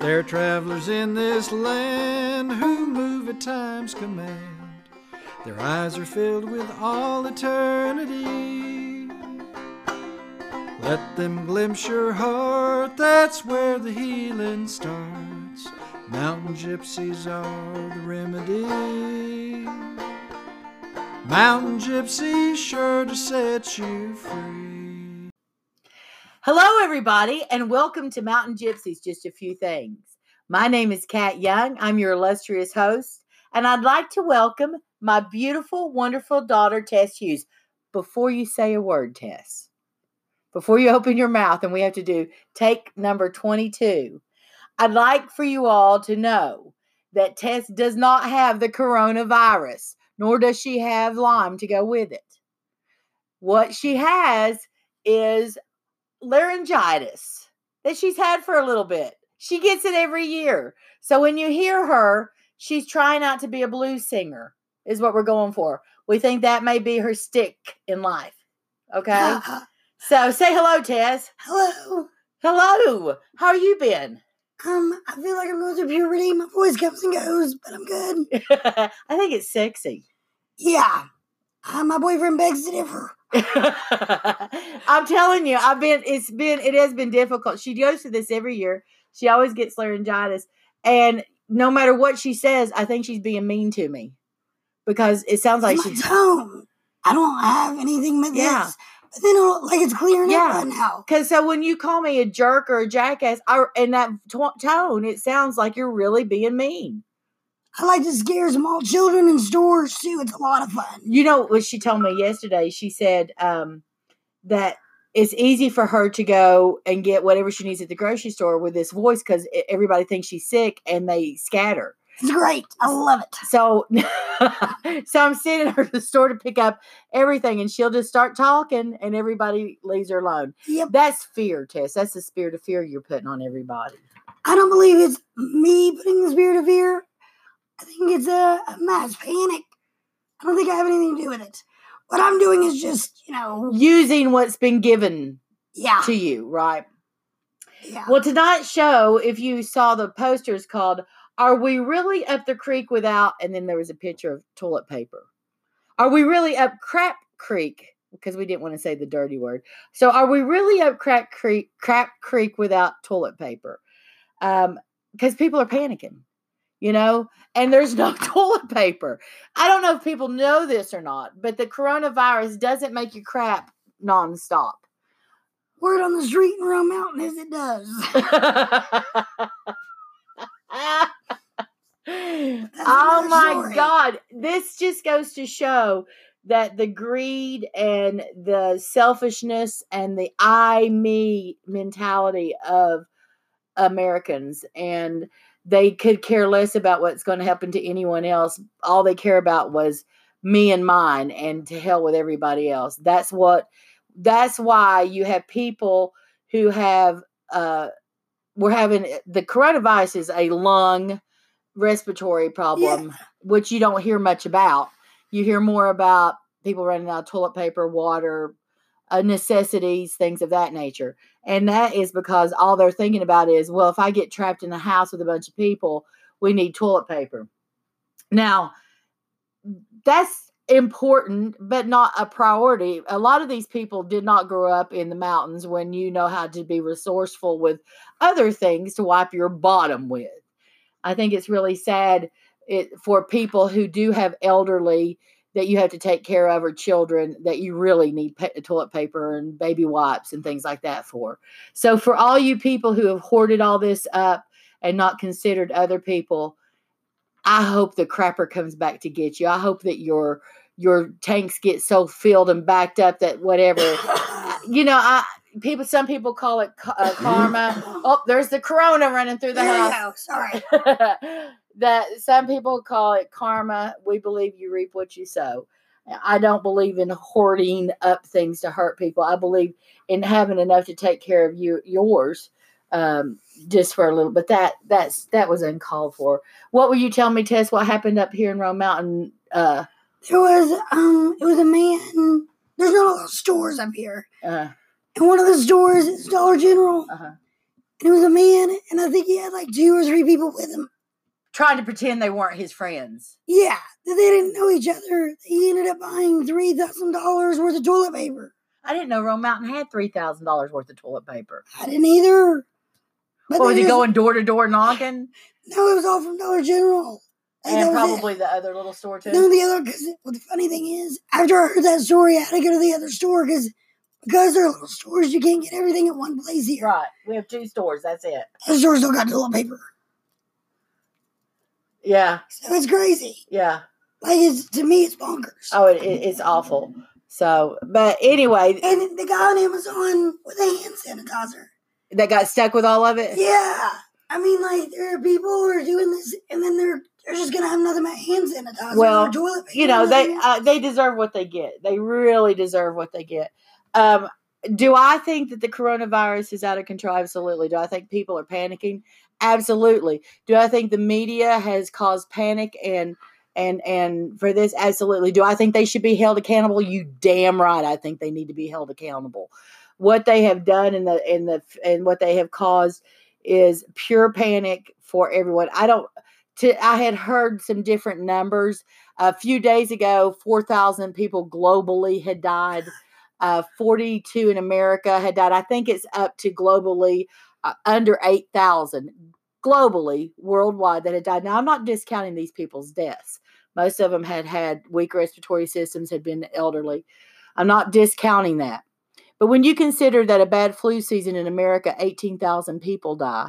They're travelers in this land who move at time's command. Their eyes are filled with all eternity. Let them glimpse your heart, that's where the healing starts. Mountain gypsies are the remedy. Mountain gypsies sure to set you free. Hello, everybody, and welcome to Mountain Gypsies. Just a few things. My name is Kat Young. I'm your illustrious host, and I'd like to welcome my beautiful, wonderful daughter, Tess Hughes. Before you say a word, Tess, before you open your mouth, and we have to do take number 22, I'd like for you all to know that Tess does not have the coronavirus, nor does she have Lyme to go with it. What she has is laryngitis that she's had for a little bit. She gets it every year. So when you hear her, she's trying not to be a blues singer, is what we're going for. We think that may be her stick in life. Okay? so say hello, Tess. Hello. Hello. How you been? Um, I feel like I'm going through puberty. My voice comes and goes, but I'm good. I think it's sexy. Yeah. Uh, my boyfriend begs to differ. I'm telling you, I've been it's been it has been difficult. She goes to this every year. She always gets laryngitis. And no matter what she says, I think she's being mean to me. Because it sounds like she's tone. I don't have anything but Yeah. this. But then like it's clearing Yeah. up right now. Because so when you call me a jerk or a jackass, I, in that t- tone, it sounds like you're really being mean. I like to scare small children in stores too. It's a lot of fun. You know what she told me yesterday? She said um, that it's easy for her to go and get whatever she needs at the grocery store with this voice because everybody thinks she's sick and they scatter. It's great. I love it. So, so I'm sending her to the store to pick up everything, and she'll just start talking, and everybody leaves her alone. Yep. That's fear, Tess. That's the spirit of fear you're putting on everybody. I don't believe it's me putting the spirit of fear. I think it's a, a mass panic. I don't think I have anything to do with it. What I'm doing is just, you know, Using what's been given yeah, to you, right? yeah. Well, tonight's show, if you saw the posters called Are We Really Up the Creek Without, and then there was a picture of toilet paper. Are we really up crap creek? Because we didn't want to say the dirty word. So are we really up crap creek crap creek without toilet paper? Um, because people are panicking, you know, and there's no toilet paper. I don't know if people know this or not, but the coronavirus doesn't make you crap nonstop. Word on the street in Roan Mountain is it does. oh my story. god this just goes to show that the greed and the selfishness and the i me mentality of americans and they could care less about what's going to happen to anyone else. All they care about was me and mine and to hell with everybody else. That's what that's why you have people who have uh we're having the coronavirus is a lung respiratory problem which you don't hear much about. You hear more about people running out of toilet paper water uh, necessities things of that nature. And that is because all they're thinking about is well if i get trapped in a house with a bunch of people we need toilet paper. Now that's important but not a priority. A lot of these people did not grow up in the mountains when you know how to be resourceful with other things to wipe your bottom with. I think it's really sad it, for people who do have elderly that you have to take care of or children that you really need pa- toilet paper and baby wipes and things like that for so for all you people who have hoarded all this up and not considered other people I hope the crapper comes back to get you. I hope that your your tanks get so filled and backed up that whatever you know. I people some people call it uh, karma. Oh, there's the corona running through the house. Sorry. that some people call it karma. We believe you reap what you sow. I don't believe in hoarding up things to hurt people. I believe in having enough to take care of you yours um, just for a little. But that that's that was uncalled for. What will you tell me, Tess? What happened up here in Roan Mountain? Uh, There was um, it was a man. There's not a lot of stores up here, uh, and one of the stores is Dollar General. uh-huh. and it was a man, and I think he had like two or three people with him. Trying to pretend they weren't his friends. Yeah, that they didn't know each other. He ended up buying three thousand dollars worth of toilet paper. I didn't know Roan Mountain had three thousand dollars worth of toilet paper. I didn't either. But What was he going door to door knocking? No, it was all from Dollar General. Like, And it. probably the other little store too. No, the other because well, the funny thing is, after I heard that story, I had to go to the other store because because they're little stores, you can't get everything at one place here. Right. We have two stores. That's it. The store still got toilet paper, Yeah. so it's crazy. Yeah. Like it's to me, it's bonkers. Oh, it, it, it's awful. So, but anyway, And the guy on Amazon with a hand sanitizer. that got stuck with all of it. Yeah, I mean, like there are people who are doing this, and then they're they're just gonna have another but hand sanitizer Well, or toilet paper. you know they uh, they deserve what they get. They really deserve what they get. Um, do I think that the coronavirus is out of control? Absolutely. Do I think people are panicking? Absolutely. Do I think the media has caused panic and and and for this? Absolutely. Do I think they should be held accountable? You damn right. I think they need to be held accountable. What they have done in the in the and what they have caused is pure panic for everyone. I don't. To, I had heard some different numbers a few days ago. Four thousand people globally had died. Uh, Forty-two in America had died. I think it's up to globally under eight thousand globally worldwide that had died. Now I'm not discounting these people's deaths. Most of them had had weak respiratory systems, had been elderly. I'm not discounting that. But when you consider that a bad flu season in America, 18,000 people die,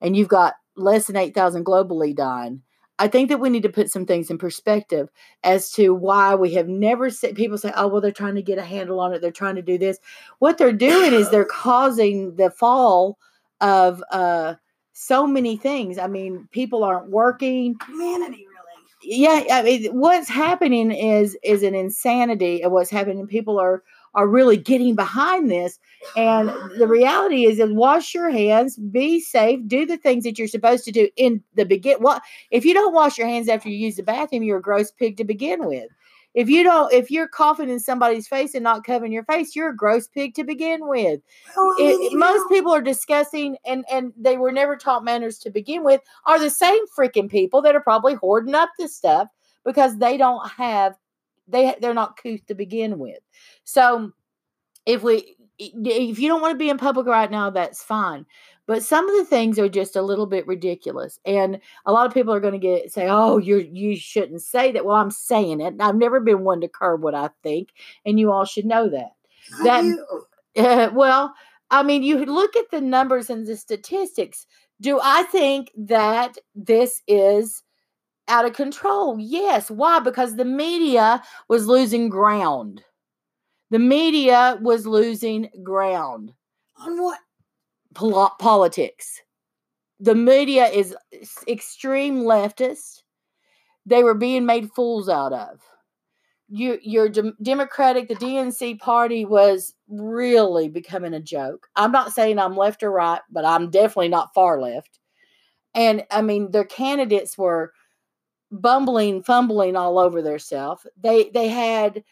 and you've got less than 8,000 globally dying, I think that we need to put some things in perspective as to why we have never said people say, oh, well, they're trying to get a handle on it. They're trying to do this. What they're doing is they're causing the fall of uh, so many things. I mean, people aren't working humanity, really. yeah i mean what's happening is is an insanity of what's happening people are are really getting behind this. And the reality is is wash your hands be safe do the things that you're supposed to do in the begin what if you don't wash your hands after you use the bathroom you're a gross pig to begin with. If you don't if you're coughing in somebody's face and not covering your face you're a gross pig to begin with. I it, most people are discussing and and they were never taught manners to begin with are the same freaking people that are probably hoarding up this stuff because they don't have they they're not couth to begin with. So if we if you don't want to be in public right now that's fine. But some of the things are just a little bit ridiculous and a lot of people are going to get say oh you're you shouldn't say that. Well i'm saying it i've never been one to curb what i think and you all should know that. I that- uh, well, I mean, you look at the numbers and the statistics. Do I think that this is out of control? Yes. Why? Because the media was losing ground. The media was losing ground. on what? Pol- politics. The media is extreme leftist. They were being made fools out of. You, your dem- Democratic, the DNC party was really becoming a joke. I'm not saying I'm left or right, but I'm definitely not far left. And I mean, their candidates were bumbling, fumbling all over themselves. They they had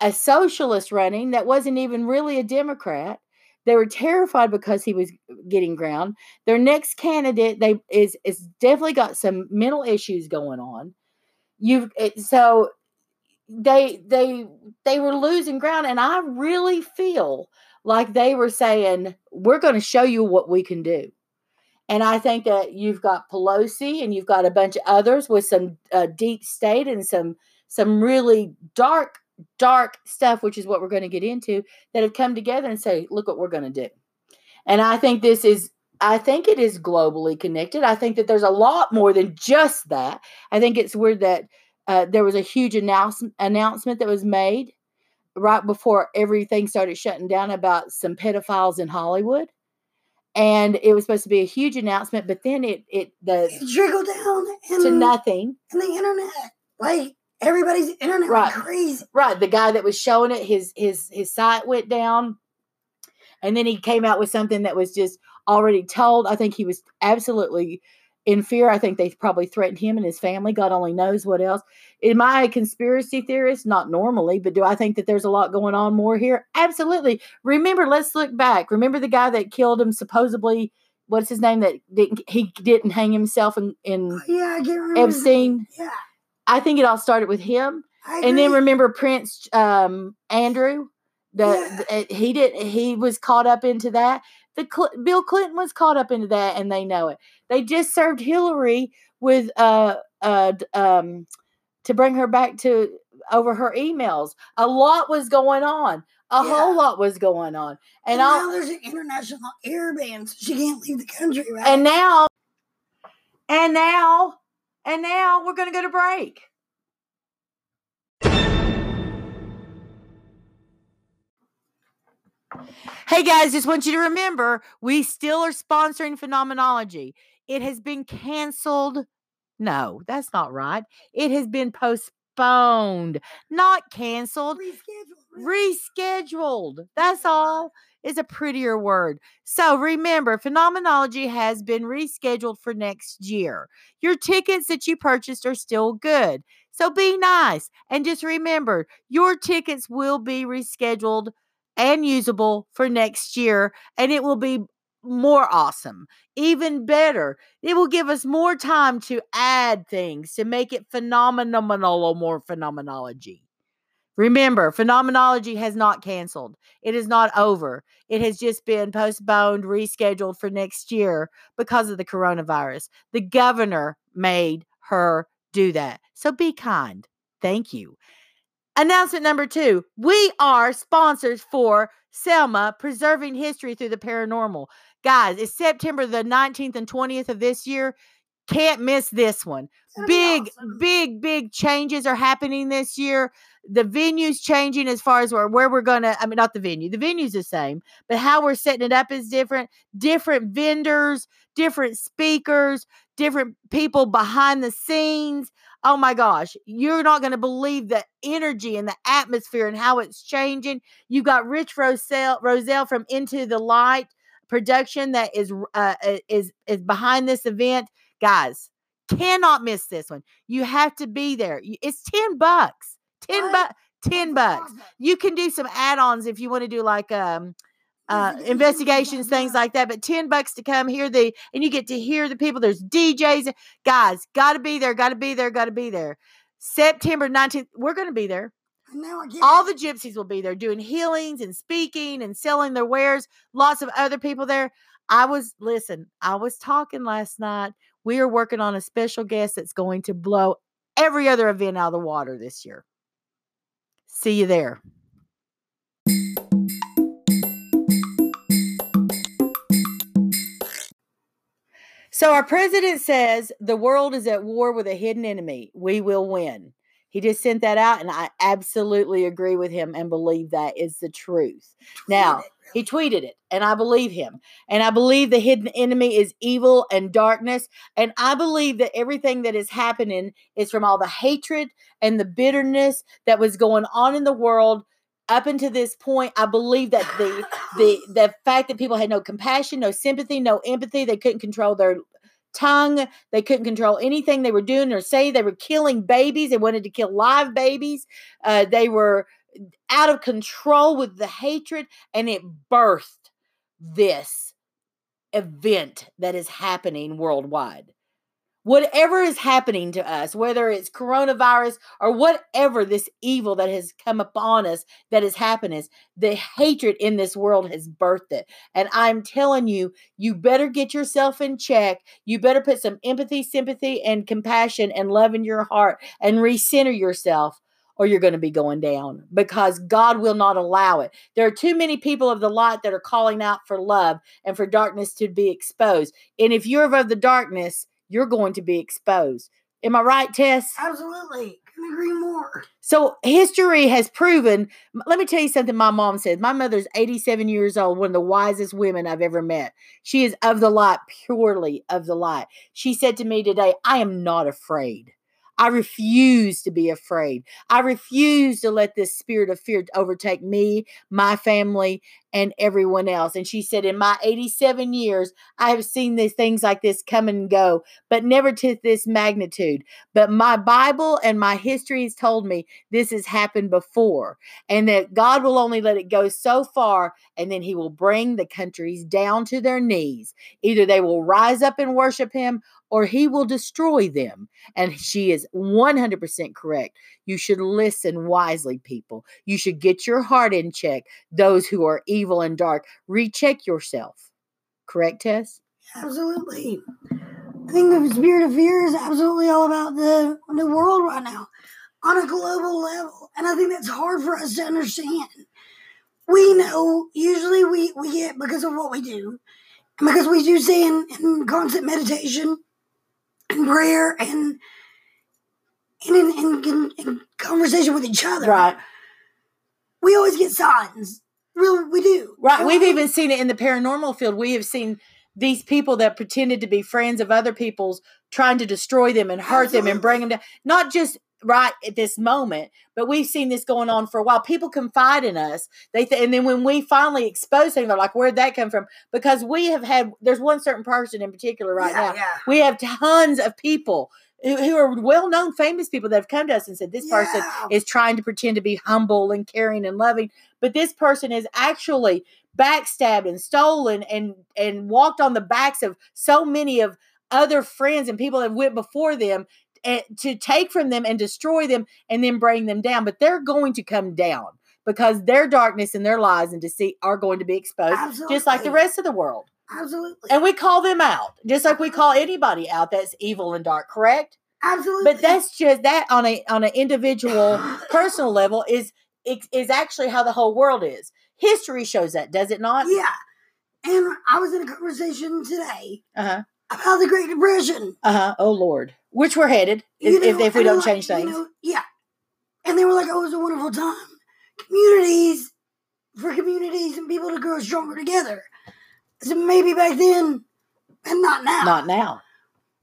a socialist running that wasn't even really a Democrat. They were terrified because he was getting ground. Their next candidate, they is is definitely got some mental issues going on. You've eh, so they they they were losing ground, and I really feel like they were saying, "We're going to show you what we can do." And I think that you've got Pelosi and you've got a bunch of others with some uh, deep state and some some really dark dark stuff, which is what we're going to get into, that have come together and say, look what we're going to do. And I think this is, I think it is globally connected. I think that there's a lot more than just that. I think it's weird that uh, there was a huge announce- announcement that was made right before everything started shutting down about some pedophiles in Hollywood. And it was supposed to be a huge announcement, but then it it the It trickled down to nothing. and the internet. Like everybody's internet Right. went crazy. Right, the guy that was showing it, his his his site went down, and then he came out with something that was just already told. I think he was absolutely in fear. I think they probably threatened him and his family. God only knows what else. Am I a conspiracy theorist? Not normally, but do I think that there's a lot going on more here? Absolutely. Remember, let's look back. Remember the guy that killed him supposedly what's his name that didn't he didn't hang himself in, in Yeah, I can't remember. his name. Epstein. Yeah. I think it all started with him. And then remember Prince um, Andrew, the, Yeah. the- he did he was caught up into that. The Cl- Bill Clinton was caught up into that, and they know it. They just served Hillary with uh uh um to bring her back to over her emails. A lot was going on. A whole lot was going on, and And now all there's an international air ban, so she can't leave the country, right? and now and now and now we're gonna go to break. Hey guys, just want you to remember we still are sponsoring Phenomenology. It has been canceled. No, that's not right. It has been postponed, not canceled, reschedule. rescheduled. That's all. Is a prettier word. So remember, Phenomenology has been rescheduled for next year. Your tickets that you purchased are still good. So be nice. And just remember, your tickets will be rescheduled and usable for next year, and it will be more awesome, even better. It will give us more time to add things to make it phenomenal or more phenomenology. Remember, phenomenology has not canceled. It is not over. It has just been postponed, rescheduled for next year because of the coronavirus. The governor made her do that. So be kind. Thank you. Announcement number two we are sponsors for Selma Preserving History Through the Paranormal. Guys, it's September the 19th and 20th of this year. Can't miss this one. Big, awesome. big, big changes are happening this year. The venue's changing as far as where, where we're going to, I mean, not the venue, the venue's the same, but how we're setting it up is different. Different vendors, different speakers, different people behind the scenes. Oh my gosh, you're not going to believe the energy and the atmosphere and how it's changing. You got Rich Roselle, Roselle from Into the Light production that is uh, uh, is is behind this event. Guys, cannot miss this one. You have to be there. It's 10 bucks. 10 bucks. 10 bucks. You can do some add-ons if you want to do like um uh Investigations, things like that but 10 bucks to come hear the and you get to hear the people there's djs guys gotta be there gotta be there gotta be there september 19th we're gonna be there now I can't. all the gypsies will be there doing healings and speaking and selling their wares lots of other people there i was listen i was talking last night we are working on a special guest that's going to blow every other event out of the water this year see you there So our president says the world is at war with a hidden enemy. We will win. He just sent that out, and I absolutely agree with him and believe that is the truth. Now, he tweeted it, and I believe him. And I believe the hidden enemy is evil and darkness. And I believe that everything that is happening is from all the hatred and the bitterness that was going on in the world up until this point. I believe that the the the fact that people had no compassion, no sympathy, no empathy, they couldn't control their tongue, they couldn't control anything they were doing or say. They were killing babies. They wanted to kill live babies. Uh, they were out of control with the hatred, and it birthed this event that is happening worldwide. Whatever is happening to us, whether it's coronavirus or whatever this evil that has come upon us that is happening, is the hatred in this world has birthed it. And I'm telling you, you better get yourself in check. You better put some empathy, sympathy, and compassion and love in your heart and recenter yourself, or you're going to be going down because God will not allow it. There are too many people of the light that are calling out for love and for darkness to be exposed. And if you're of the darkness, you're going to be exposed. Am I right, Tess? Absolutely. Couldn't agree more. So history has proven. Let me tell you something. My mom said. My mother's 87 years old, one of the wisest women I've ever met. She is of the light, purely of the light. She said to me today, "I am not afraid. I refuse to be afraid. I refuse to let this spirit of fear overtake me, my family, and everyone else. And she said, In my 87 years, I have seen these things like this come and go, but never to this magnitude. But my Bible and my history has told me this has happened before, and that God will only let it go so far, and then He will bring the countries down to their knees. Either they will rise up and worship Him, or he will destroy them. And she is 100% correct. You should listen wisely, people. You should get your heart in check. Those who are evil and dark, recheck yourself. Correct, Tess? Absolutely. I think the spirit of fear is absolutely all about the the world right now on a global level. And I think that's hard for us to understand. We know usually we, we get because of what we do, and because we do say in, in constant meditation and prayer and and in, in, in, in conversation with each other. Right. We always get signs. Really, we do. Right. We've we- even seen it in the paranormal field. We have seen these people that pretended to be friends of other people's trying to destroy them and hurt them and bring them down. Not just right at this moment, but we've seen this going on for a while. People confide in us. They th- and then when we finally expose them, they're like, "Where'd that come from?" Because we have had. There's one certain person in particular right yeah, now. Yeah. We have tons of people who, are well-known, famous people that have come to us and said, "This person is trying to pretend to be humble and caring and loving, but this person is actually backstabbed and stolen and and walked on the backs of so many of other friends and people that went before them and to take from them and destroy them and then bring them down. But they're going to come down because their darkness and their lies and deceit are going to be exposed, just like the rest of the world. Absolutely. And we call them out, just like we call anybody out that's evil and dark. Correct? Absolutely. but that's just that on a on an individual personal level is is actually how the whole world is history shows that does it not yeah. And I was in a conversation today uh-huh about the Great Depression. uh-huh oh lord which we're headed if, You if, if we don't like, change you things know, yeah. And they were like, oh, it was a wonderful time. Communities, for communities and people to grow stronger together. So maybe back then, and not now. not now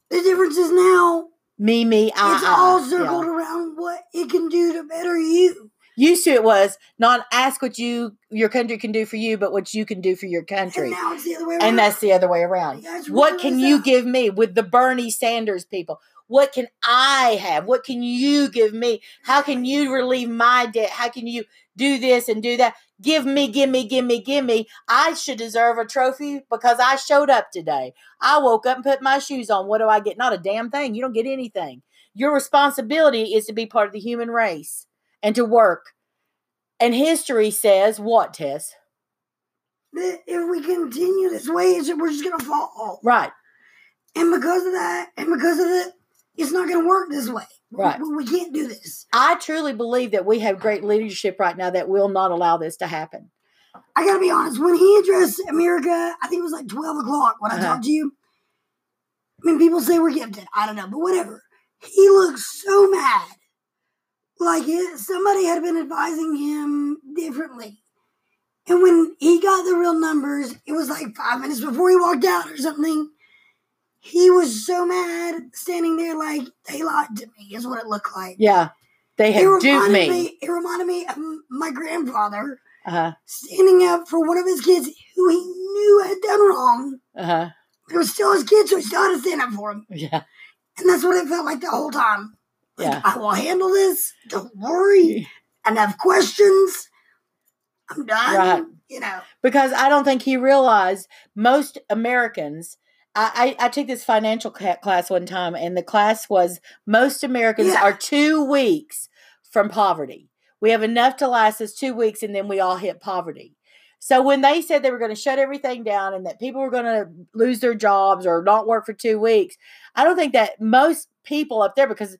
the difference is now me me I, it's I. all Yeah. circled around what it can do to better you. used to it was not ask what you your country can do for you but what you can do for your country. And now it's the other way around. and that's the other way around Yeah, what can you give me with the bernie sanders people what can i have what can you give me how can you relieve my debt how can you do this and do that give me give me give me give me. I should deserve a trophy because i showed up today. I woke up and put my shoes on. What do i get? Not a damn thing. You don't get anything. Your responsibility is to be part of the human race and to work. And history says what tess? That if we continue this way, we're just gonna fall. right. And because of that, and because of it, it's not gonna work this way. Right. We, we can't do this. I truly believe that we have great leadership right now that will not allow this to happen. I gotta be honest. When he addressed America, I think it was like twelve o'clock when I Uh-huh. talked to you. I mean, people say we're gifted. I don't know, but whatever. He looked so mad, like it, somebody had been advising him differently. And when he got the real numbers, it was like five minutes before he walked out or something. He was so mad, standing there like they lied to me. Is what it looked like. Yeah, they It have duped reminded me. It reminded me of my grandfather Uh standing up for one of his kids who he knew had done wrong. Uh huh. But it was still his kid, so he still had to stand up for him. Yeah. And that's what it felt like the whole time. Like, Yeah. I will handle this. Don't worry. And have questions. I'm done. Right. You know. Because I don't think he realized most Americans. I, I, took this financial class one time, and the class was most Americans Yeah. are two weeks from poverty. We have enough to last us two weeks, and then we all hit poverty. So when they said they were going to shut everything down and that people were going to lose their jobs or not work for two weeks, I don't think that most people up there, because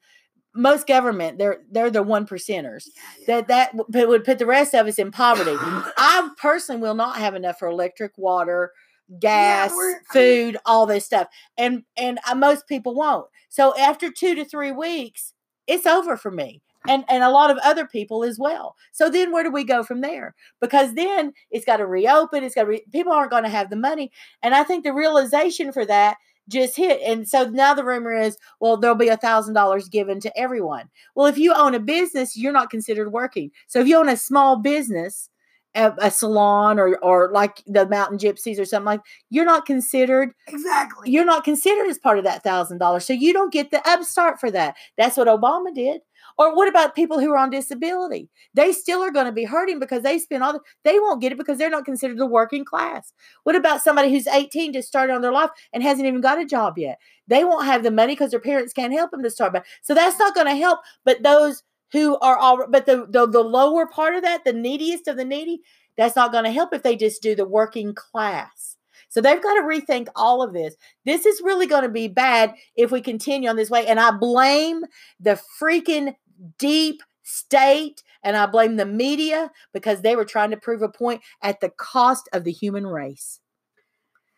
most government they're they're the one percenters that that would put the rest of us in poverty. I personally will not have enough for electric, water, gas, mean- food, all this stuff, and and uh, most people won't. So after two to three weeks, it's over for me. And, and a lot of other people as well. So then where do we go from there? Because then it's got to reopen. It's got to re- people aren't going to have the money. And I think the realization for that just hit. And so now the rumor is, well, there'll be a thousand dollars given to everyone. Well, if you own a business, you're not considered working. So if you own a small business a, a salon or or like the mountain gypsies or something like you're not considered Exactly. you're not considered as part of that thousand dollars so you don't get the upstart for that. That's what obama did. Or what about people who are on disability? They still are going to be hurting because they spend all the, they won't get it because they're not considered the working class. What about somebody who's 18 just started on their life and hasn't even got a job yet? They won't have the money because their parents can't help them to start back. So that's not going to help but those who are all but the, the the lower part of that the neediest of the needy that's not going to help if they just do the working class so they've got to rethink all of this this is really going to be bad if we continue on this way and i blame the freaking deep state and i blame the media because they were trying to prove a point at the cost of the human race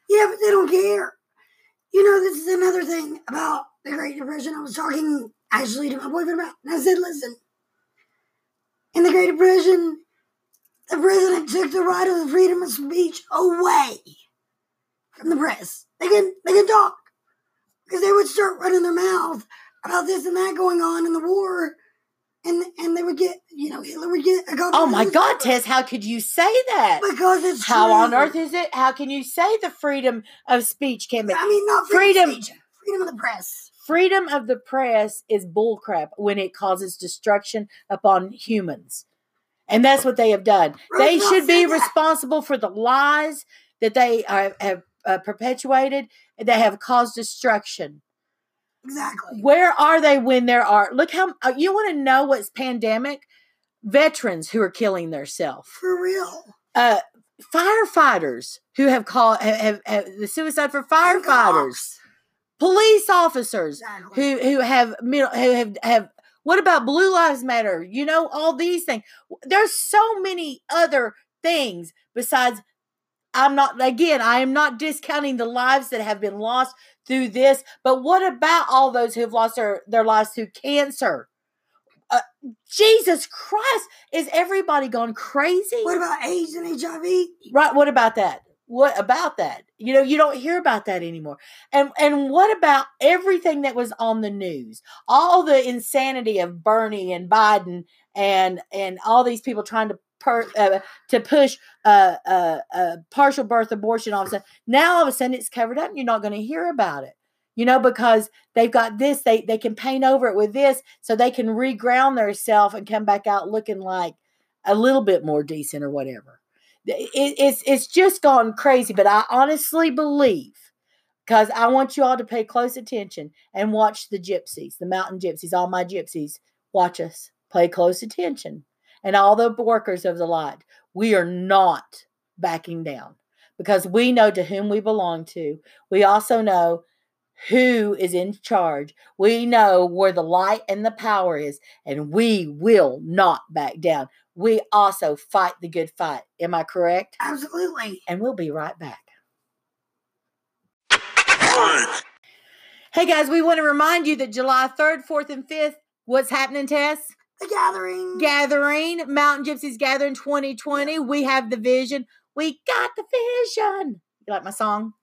Yeah, but they don't care. You know, this is another thing about the Great Depression. I was talking actually to my boyfriend about, and I said, listen, in the Great Depression, the president took the right of the freedom of speech away from the press. They can they can talk because they would start running their mouth about this and that going on in the war, and and they would get you know Hitler would get a go. oh my god tess how could you say that because it's how on earth is it how can you say the freedom of speech can be I mean, not freedom, Freedom. of speech, freedom of the press. Freedom of the press is bullcrap when it causes destruction upon humans. And that's what they have done. they should be responsible for the lies that they are, have uh, perpetuated that have caused destruction. Exactly. Where are they when there are? Look how uh, you want to know what's pandemic? Veterans who are killing themselves. For real. Uh, firefighters who have called have, have, have the suicide for firefighters. Police officers who who have middle who have have what about blue lives matter you know all these things there's so many other things besides i'm not again i am not discounting the lives that have been lost through this but what about all those who have lost their their lives through cancer uh, jesus christ is everybody gone crazy What about AIDS and HIV? Right. What about that? What about that? You know, you don't hear about that anymore. And and what about everything that was on the news? All the insanity of Bernie and Biden and and all these people trying to per, uh, to push uh, uh, uh, partial birth abortion. All of a sudden, now all of a sudden it's covered up, and you're not going to hear about it. You know, because they've got this, they they can paint over it with this, so they can reground themselves and come back out looking like a little bit more decent or whatever it, it's it's just gone crazy. But I honestly believe, because I want you all to pay close attention and watch the gypsies, the mountain gypsies, all my gypsies. Watch us, pay close attention, and all the workers of the light. We are not backing down because we know to whom we belong to. We also know who is in charge. We know where the light and the power is, and we will not back down. We also fight the good fight. Am I correct? Absolutely. And we'll be right back. Hey guys, we want to remind you that July 3rd, 4th, and 5th, what's happening, Tess? The gathering. Gathering, Mountain Gypsies Gathering 2020. We have the vision. We got the vision. You like my song?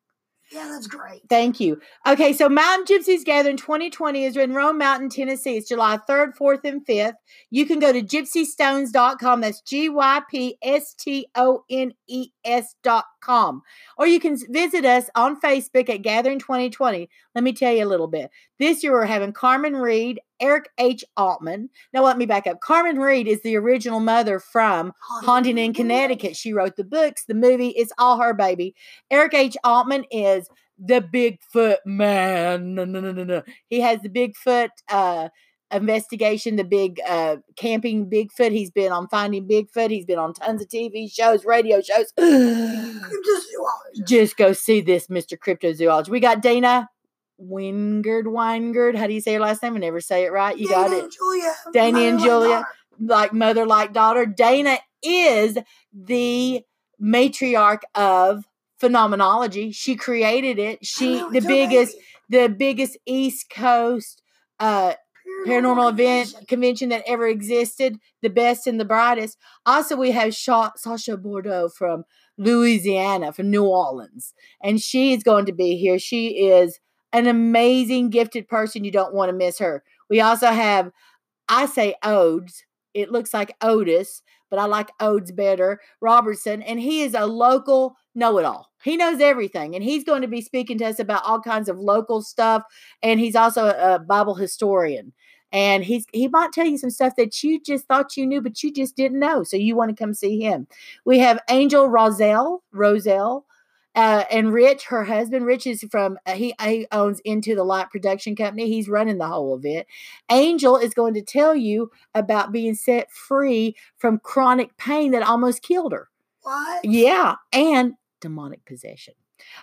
Yeah, that's great. Thank you. Okay, so Mountain Gypsies Gathering 2020 is in Roan Mountain, Tennessee. It's July 3rd, 4th, and 5th. You can go to gypsystones.com. That's G Y P S T O N E S.com. Or you can visit us on Facebook at Gathering 2020. Let me tell you a little bit. This year we're having Carmen Reed, Eric H. Altman. Now, let me back up. Carmen Reed is the original mother from Haunting in Connecticut. She wrote the books, the movie. It's all her baby. Eric H. Altman is the Bigfoot man. No, no, no, no, no. He has the Bigfoot uh, investigation, the big uh, camping Bigfoot. He's been on Finding Bigfoot. He's been on tons of TV shows, radio shows. Just go see this, Mr. Cryptozoologist. We got Dana Wingard, Weingard. How do you say your last name? I never say it right. You got it. and Julia. Dana mother and Julia. like mother like daughter dana is the matriarch of phenomenology she created it she know, the biggest baby. the biggest east coast uh paranormal event convention. that ever existed the best and the brightest also we have Sha- sasha bordeaux from louisiana from new orleans and she is going to be here she is an amazing gifted person you don't want to miss her we also have i say odes it looks like otis but I like Odes better, Robertson, and he is a local know it all. He knows everything, and he's going to be speaking to us about all kinds of local stuff. And he's also a Bible historian and he's he might tell you some stuff that you just thought you knew but you just didn't know so you want to come see him we have angel roselle roselle uh, and Rich, her husband, Rich is from uh, he, he owns Into the Light production company. He's running the whole of it. Angel is going to tell you about being set free from chronic pain that almost killed her. What? Yeah, and demonic possession.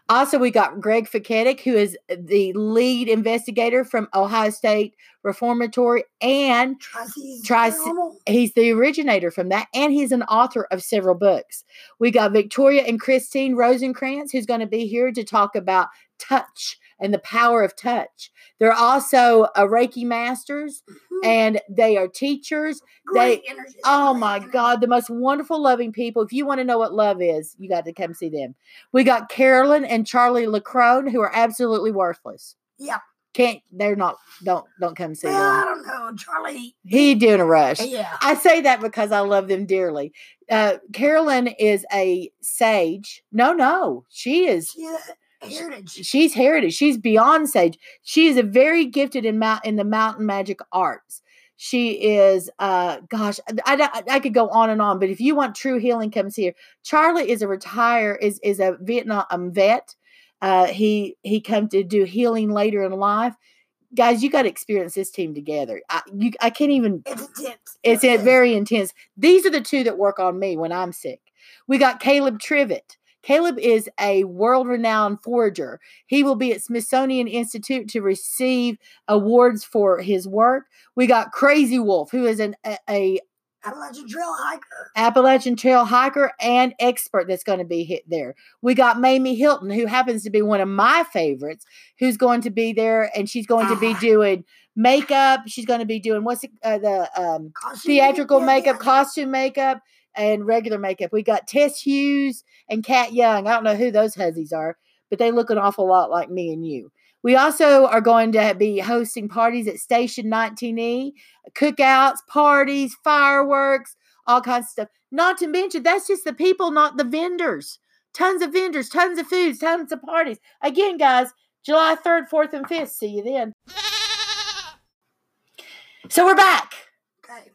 Also, we got Greg Faketic, who is the lead investigator from Ohio State Reformatory, and ah, Tricy- Paranormal? he's the originator from that, and he's an author of several books. We got Victoria and Christine Rosenkrantz, who's going to be here to talk about touch and the power of touch. They're also a Reiki masters, Mhm. and they are teachers. Great energy. Oh my energy. God, the most wonderful, loving people. If you want to know what love is, you got to come see them. We got Carolyn and Charlie Lacrone, who are absolutely worthless. Yeah. Can't they're not don't don't come see Well, I don't know, Charlie. He doing a rush. Yeah. I say that because I love them dearly. Uh, Carolyn is a sage. No, no, she is. Had heritage. She's heritage. She's beyond sage. She is a very gifted in mount in the mountain magic arts. She is, uh, gosh, I, I, I could go on and on. But if you want true healing, comes here. Charlie is a retire is is a Vietnam um, vet. Uh, he he come to do healing later in life. Guys, you got to experience this team together. I you I can't even It's intense. it's It a is. very intense. These are the two that work on me when I'm sick. We got Caleb Trivet. Caleb is a world renowned forager. He will be at Smithsonian Institute to receive awards for his work. We got Crazy Wolf, who is an, a, a Appalachian Trail hiker. Appalachian Trail hiker and expert that's going to be hit there. We got Mamie Hilton, who happens to be one of my favorites, who's going to be there, and she's going to be Ah. doing makeup. She's going to be doing what's it, uh, the um, theatrical makeup, costume makeup, and regular makeup. We got Tess Hughes and Kat Young. I don't know who those hussies are, but they look an awful lot like me and you. We also are going to be hosting parties at Station 19E, cookouts, parties, fireworks, all kinds of stuff. Not to mention, that's just the people, not the vendors. Tons of vendors, tons of foods, tons of parties. Again, guys, July 3rd, 4th, and 5th. See you then. So we're back. Okay.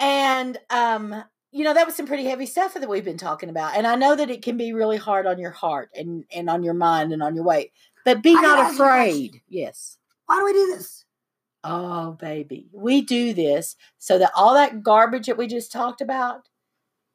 And um, you know, that was some pretty heavy stuff that we've been talking about. And I know that it can be really hard on your heart and and on your mind and on your weight. But be I not ask you a question. afraid. Yes. Why do we do this? Oh, baby. We do this so that all that garbage that we just talked about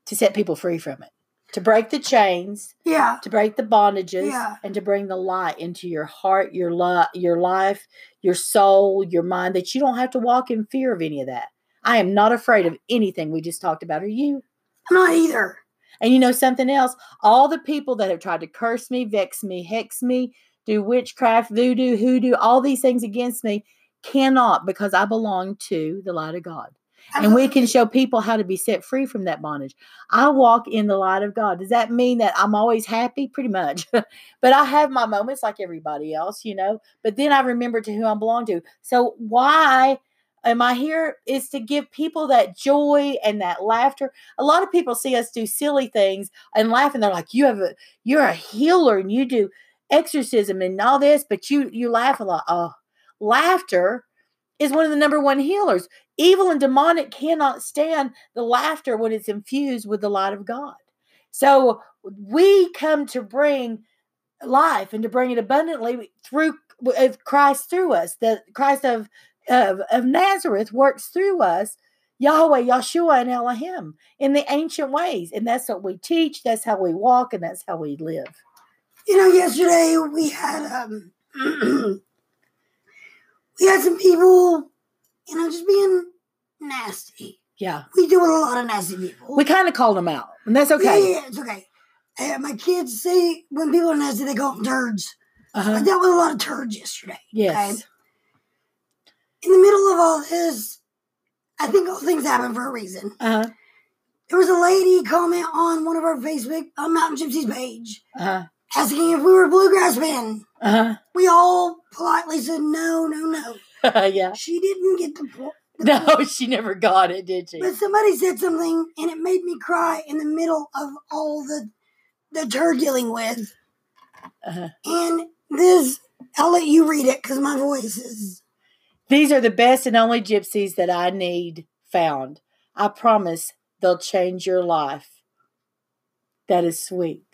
to set people free from it. To break the chains, Yeah. to break the bondages, Yeah. and to bring the light into your heart, your li- your life, your soul, your mind, that you don't have to walk in fear of any of that. I am not afraid of anything we just talked about. Are you? I'm not either. And you know something else? All the people that have tried to curse me, vex me, hex me, do witchcraft, voodoo, hoodoo, all these things against me cannot because I belong to the light of God. And we can show people how to be set free from that bondage. I walk in the light of God. Does that mean that I'm always happy? Pretty much. but I have my moments like everybody else, you know. But then I remember to who I belong to. So why am I here? Is to give people that joy and that laughter. A lot of people see us do silly things and laugh, and they're like, "You have a, you're a healer, and you do exorcism and all this, but you you laugh a lot." Oh, laughter is one of the number one healers. Evil and demonic cannot stand the laughter when it's infused with the light of God. So we come to bring life and to bring it abundantly through with Christ through us. The Christ of, of of Nazareth works through us, Yahweh, Yahshua, and Elohim in the ancient ways, and that's what we teach. That's how we walk, and that's how we live. You know, yesterday we had um we had some people, you know, just being nasty. Yeah, We deal with a lot of nasty people. we kind of called them out, and that's okay. yeah, it's okay. Uh, my kids say when people are nasty, they call them turds. I Uh-huh. dealt with a lot of turds yesterday. Yes. In the middle of all this, I think all things happen for a reason. Uh-huh. There was a lady comment on one of our Facebook uh, Mountain Gypsies page Uh-huh. asking if we were a bluegrass band. Uh-huh. We all politely said no, no, no. yeah. She didn't get the point. No, she never got it, did she? But somebody said something and it made me cry in the middle of all the that they're dealing with. Uh-huh. And this, I'll let you read it because my voice is. These are the best and only gypsies that I need found. I promise they'll change your life. That is sweet.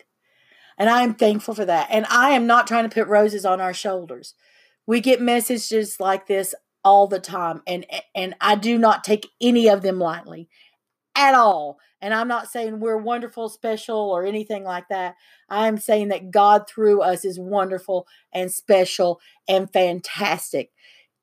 And I am thankful for that. And I am not trying to put roses on our shoulders. We get messages like this all the time and and I do not take any of them lightly at all. And I'm not saying we're wonderful, special, or anything like that. I am saying that God through us is wonderful and special and fantastic.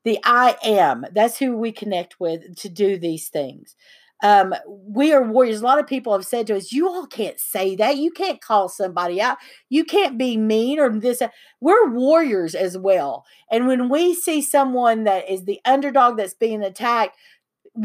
The I am, that's who we connect with to do these things. Um, we are warriors. A lot of people have said to us, You all can't say that. You can't call somebody out. You can't be mean or this. We're warriors as well. And when we see someone that is the underdog that's being attacked,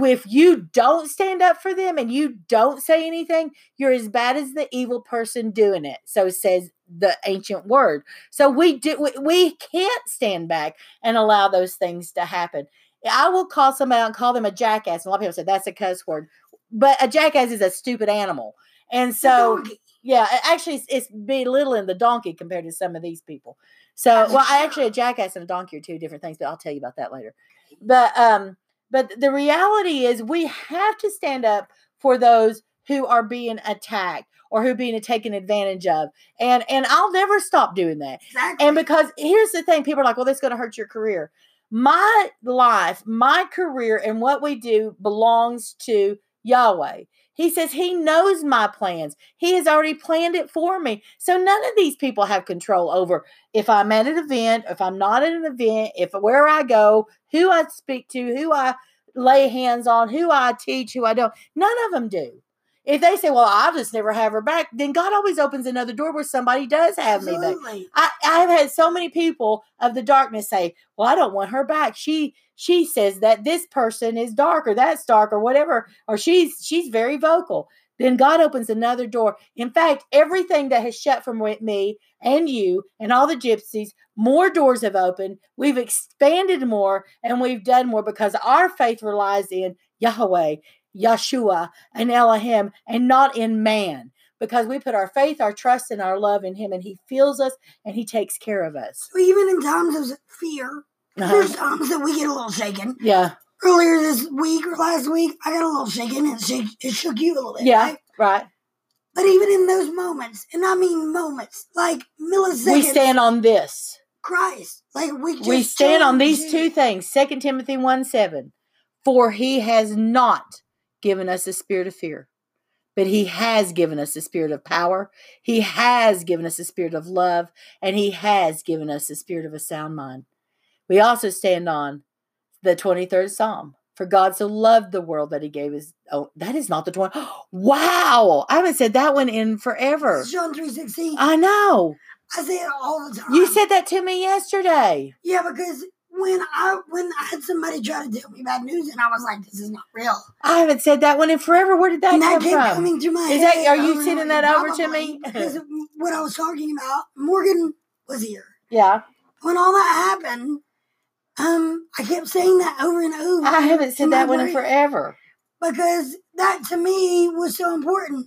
if you don't stand up for them and you don't say anything, you're as bad as the evil person doing it. So it says the ancient word. So we do we, we can't stand back and allow those things to happen. I will call somebody out and call them a jackass. And a lot of people say that's a cuss word, but a jackass is a stupid animal. And so, yeah, actually, it's, it's belittling the donkey compared to some of these people. So, well, I actually a jackass and a donkey are two different things, but I'll tell you about that later. But um, but the reality is, we have to stand up for those who are being attacked or who are being taken advantage of, and and I'll never stop doing that. Exactly. And because here's the thing, people are like, well, that's going to hurt your career. My life, my career, and what we do belongs to Yahweh. He says he knows my plans. He has already planned it for me. So none of these people have control over if I'm at an event, if I'm not at an event, if where I go, who I speak to, who I lay hands on, who I teach, who I don't. None of them do. If they say, "Well, I'll just never have her back," then God always opens another door where somebody does have me back. I, I've had so many people of the darkness say, "Well, I don't want her back. She she says that this person is dark or that's dark or whatever, or she's she's very vocal." Then God opens another door. In fact, everything that has shut from me and you and all the gypsies, more doors have opened. We've expanded more and we've done more because our faith relies in Yahweh, Yeshua, and Elohim, and not in man. Because we put our faith, our trust, and our love in Him, and He feels us and He takes care of us. So even in times of fear, Uh-huh. there's times that we get a little shaken. Yeah, Earlier this week or last week, I got a little shaken and it, shake, it shook you a little bit. yeah, right? right. But even in those moments, and I mean moments, like milliseconds, We stand on this. Christ. Like we just we stand on these you. two things 2 timothy 1 7 for he has not given us a spirit of fear but he mm. has given us a spirit of power he has given us a spirit of love and he has given us a spirit of a sound mind. We also stand on the 23rd psalm for god so loved the world that he gave his oh that is not the 20 wow! I haven't said that one in forever. John three sixteen. i know. I say it all the time. you said that to me yesterday. Yeah, because when I when I had somebody try to tell me bad news, and I was like, "This is not real," I haven't said that one in forever. Where did that and that come kept from? coming to my Is that- are you sending that over to me? because what I was talking about, Morgan was here Yeah, when all that happened. Um, I kept saying that over and over. I haven't said that one in forever. because that to me was so important.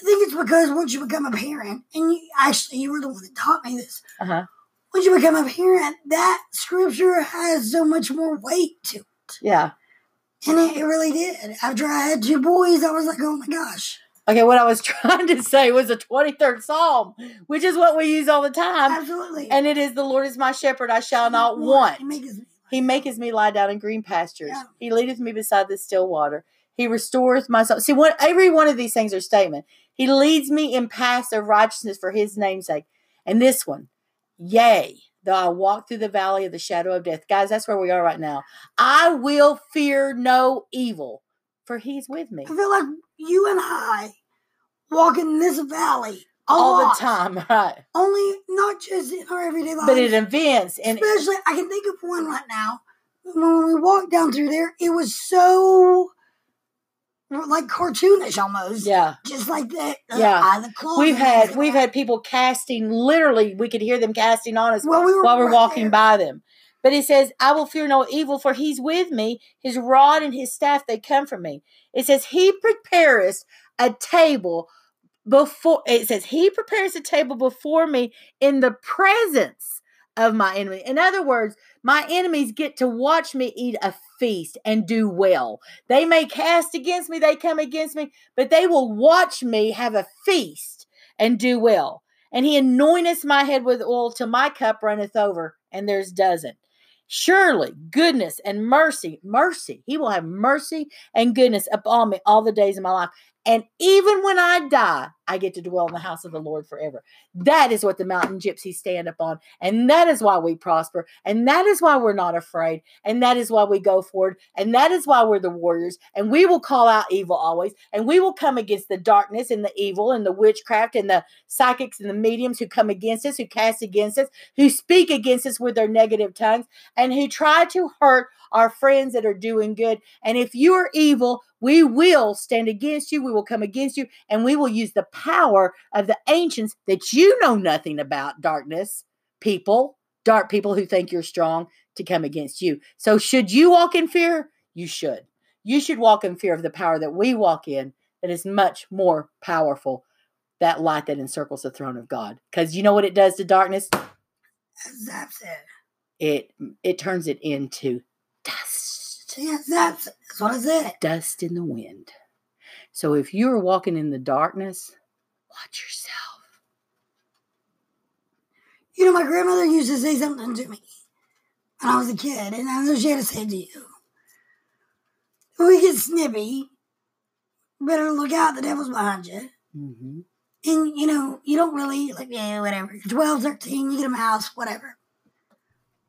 I think it's because once you become a parent, and you actually you were the one that taught me this. Uh huh. Once you become a parent, that scripture has so much more weight to it, Yeah. and it, it really did. After I had two boys, I was like, oh my gosh, Okay. What I was trying to say was the twenty third Psalm, which is what we use all the time, absolutely. and it is the Lord is my shepherd; I shall not want. It makes me He maketh me lie down in green pastures. Yeah. He leadeth me beside the still water. He restoreth my soul. See, what every one of these things are statement. He leads me in paths of righteousness for his namesake. And this one, yea, though I walk through the valley of the shadow of death. Guys, that's where we are right now. I will fear no evil, for he's with me I feel like you and I walk in this valley all lot. the time, right? Only not just in our everyday life, But in events and Especially, I can think of one right now. When we walked down through there, it was so like cartoonish almost. yeah. Just like that. Uh, Yeah. eye, the claws We've had we've had people casting literally we could hear them casting on us Well, we were while we're right walking there. by them. But it says, I will fear no evil, for he's with me. His rod and his staff, they comfort me. It says, He prepareth a table before, it says, He prepares a table before me in the presence of my enemy. In other words, my enemies get to watch me eat a feast and do well. They may cast against me, they come against me, but they will watch me have a feast and do well. And he anointeth my head with oil till my cup runneth over, and there's doesn't. Surely goodness and mercy, mercy, he will have mercy and goodness upon me all the days of my life. And even when I die, I get to dwell in the house of the Lord forever. That is what the mountain gypsies stand upon. And that is why we prosper. And that is why we're not afraid. And that is why we go forward. And that is why we're the warriors. And we will call out evil always. And we will come against the darkness and the evil and the witchcraft and the psychics and the mediums who come against us, who cast against us, who speak against us with their negative tongues, and who try to hurt our friends that are doing good. And if you are evil, we will stand against you. We will come against you, and we will use the power of the ancients that you know nothing about, darkness people, dark people who think you're strong, to come against you. So, should you walk in fear? You should. You should walk in fear of the power that we walk in, that is much more powerful. That light that encircles the throne of God. Because you know what it does to darkness? Zaps it. It it turns it into dust. Yeah, zaps it. That's what I dust in the wind. So if you're walking in the darkness, watch yourself. You know, my grandmother used to say something to me when I was a kid, and I know she had to say it to you. When we get snippy, better look out, the devil's behind you. Mm-hmm. And, you know, you don't really, like, yeah, whatever. You're 12, 13, you get a mouse, whatever.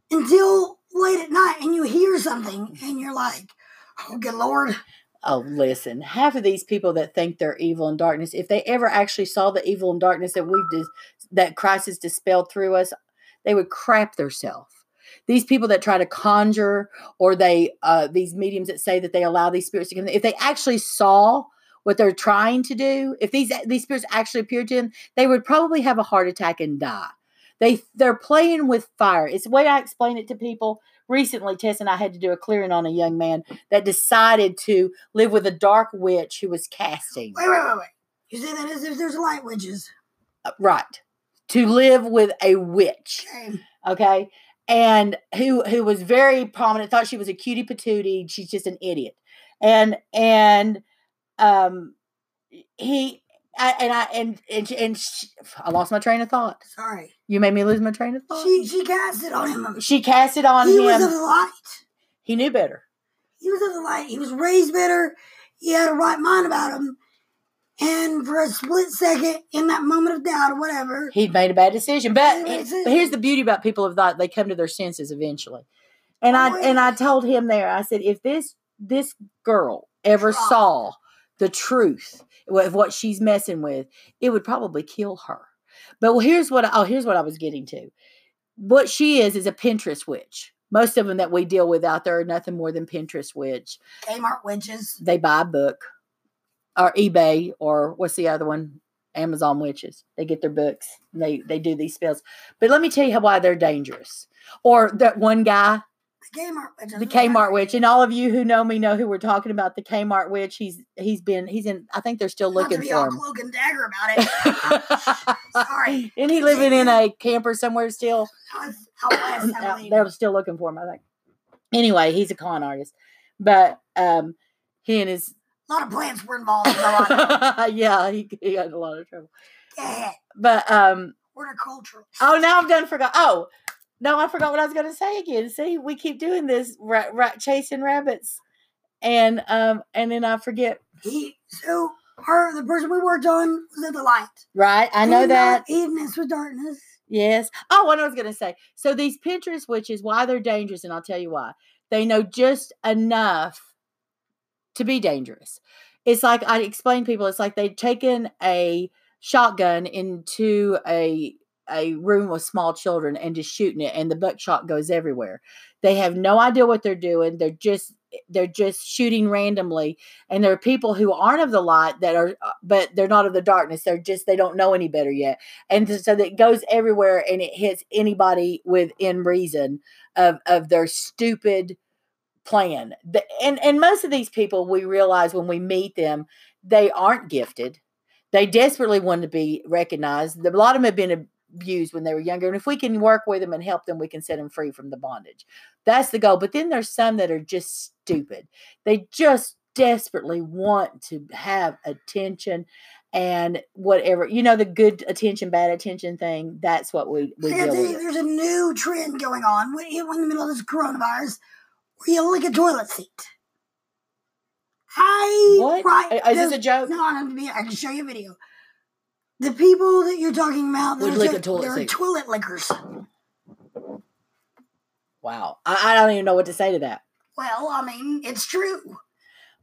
Until late at night, and you hear something, and you're like, oh, good Lord. Oh, listen, half of these people that think they're evil and darkness, if they ever actually saw the evil and darkness that we've dis- that Christ has dispelled through us, they would crap themselves. These people that try to conjure, or they uh, these mediums that say that they allow these spirits to come, if they actually saw what they're trying to do, if these these spirits actually appeared to them, they would probably have a heart attack and die. They they're playing with fire. It's the way I explain it to people. Recently, Tess and I had to do a clearing on a young man that decided to live with a dark witch who was casting. Wait, wait, wait, wait. You say that as if there's light witches. Uh, Right. To live with a witch. Okay. Okay. And who who was very prominent, thought she was a cutie patootie. She's just an idiot. And and um he I, and I and and, and she, I lost my train of thought. Sorry. You made me lose my train of thought. She she cast it on him. She cast it on he him. was of light. he knew better. He was of the light. He was raised better. He had a right mind about him. And for a split second, in that moment of doubt or whatever, He'd made a bad decision. But, Made a bad it- decision. but here's the beauty about people of thought: they come to their senses eventually. And Oh, I and I told him there, I said, if this this girl ever saw the truth of what she's messing with, it would probably kill her. But well, here's what oh, here's what I was getting to. What she is is a Pinterest witch. Most of them that we deal with out there are nothing more than Pinterest witch. Kmart witches. They buy a book or eBay or what's the other one? Amazon witches. They get their books. and They they do these spells. But let me tell you how, why they're dangerous. Or that one guy, The Kmart witches. the Kmart witch, and all of you who know me know who we're talking about. The Kmart witch. He's he's been he's in. I think they're still looking be for all him. cloak and dagger about it. Sorry. Isn't he living in a camper somewhere still? Out I Out-. They're still looking for him. I think. Anyway, he's a con artist, but um, he and his A lot of plants were involved. in yeah, he, he got in a lot of trouble. Yeah, But um, horticultural. oh, now I've done forgot. Oh, no, I forgot what I was going to say again. See, we keep doing this, right, right, chasing rabbits, and um, and then I forget. He so her the person we worked on was of the light. Right, I know And that. Evenings with darkness. Yes. Oh, what I was going to say. So these Pinterest witches, why they're dangerous, and I'll tell you why. They know just enough to be dangerous. It's like I explain to people. It's like they've taken a shotgun into a a room with small children and just shooting it and the buckshot goes everywhere. They have no idea what they're doing. They're just they're just shooting randomly. And there are people who aren't of the light that are uh, but they're not of the darkness. They're just they don't know any better yet. And so that goes everywhere and it hits anybody within reason of of their stupid plan. And and most of these people we realize when we meet them they aren't gifted. They desperately want to be recognized. A lot of them have been abused when they were younger and if we can work with them and help them we can set them free from the bondage that's the goal but then there's some that are just stupid they just desperately want to have attention and whatever you know the good attention bad attention thing that's what we, we deal with there's a new trend going on when- in the middle of this coronavirus where you lick a toilet seat. I What? Right, is this a joke? No, I'm to be. I can show you a video. The people that you're talking about, Would those lick are- a toilet they're seat. toilet lickers. wow I, I don't even know what to say to that Well, I mean, it's true.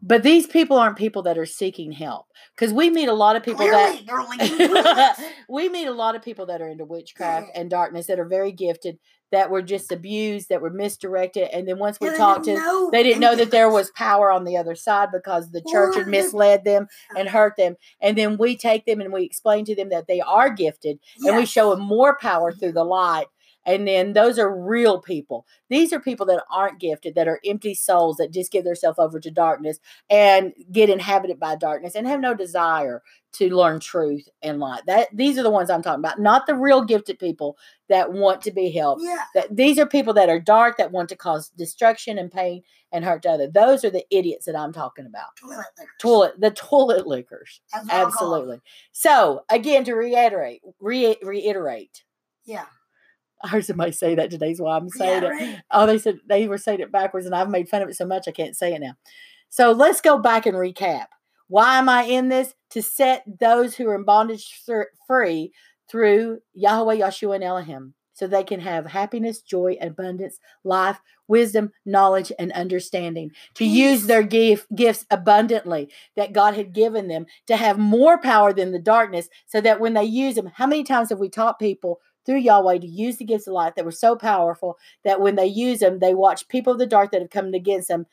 But these people aren't people that are seeking help because we meet a lot of people Clearly, that we meet a lot of people that are into witchcraft Yeah. and darkness that are very gifted that were just abused that were misdirected and then once we they talked to know they didn't know that there was power on the other side because the church had misled them and hurt them and then we take them and we explain to them that they are gifted and we show them more power through the light and then those are real people. These are people that aren't gifted that are empty souls that just give themselves over to darkness and get inhabited by darkness and have no desire to learn truth and light. That these are the ones i'm talking about not the real gifted people that want to be helped. Yeah, that these are people that are dark that want to cause destruction and pain and hurt to others. Those are the idiots that i'm talking about. Toilet lickers. toilet the toilet lickers That's what I'll call 'em. absolutely. So again to reiterate re- reiterate. Yeah. I heard somebody say that today's why I'm saying Yeah, it. Oh, they said they were saying it backwards, and I've made fun of it so much I can't say it now. So let's go back and recap. Why am I in this? To set those who are in bondage free through Yahweh, Yahshua, and Elohim, so they can have happiness, joy, abundance, life, wisdom, knowledge, and understanding. To use their gift, gifts abundantly that God had given them, to have more power than the darkness, so that when they use them, how many times have we taught people through Yahweh to use the gifts of light that were so powerful that when they use them, they watch people of the dark that have come against them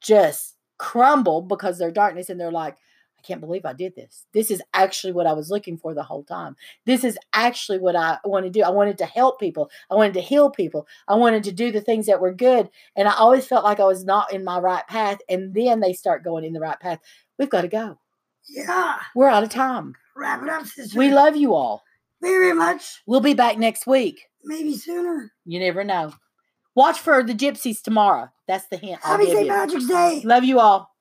just crumble because they're darkness and they're like, I can't believe I did this. This is actually what I was looking for the whole time. This is actually what I want to do. I wanted to help people. I wanted to heal people. I wanted to do the things that were good. And I always felt like I was not in my right path. And then they start going in the right path. We've got to go. Yeah. We're out of time. Wrap it up, sister. We love you all. Very much. We'll be back next week. Maybe sooner. You never know. Watch for the gypsies tomorrow. That's the hint. I'll Happy St. Patrick's Day. Love you all.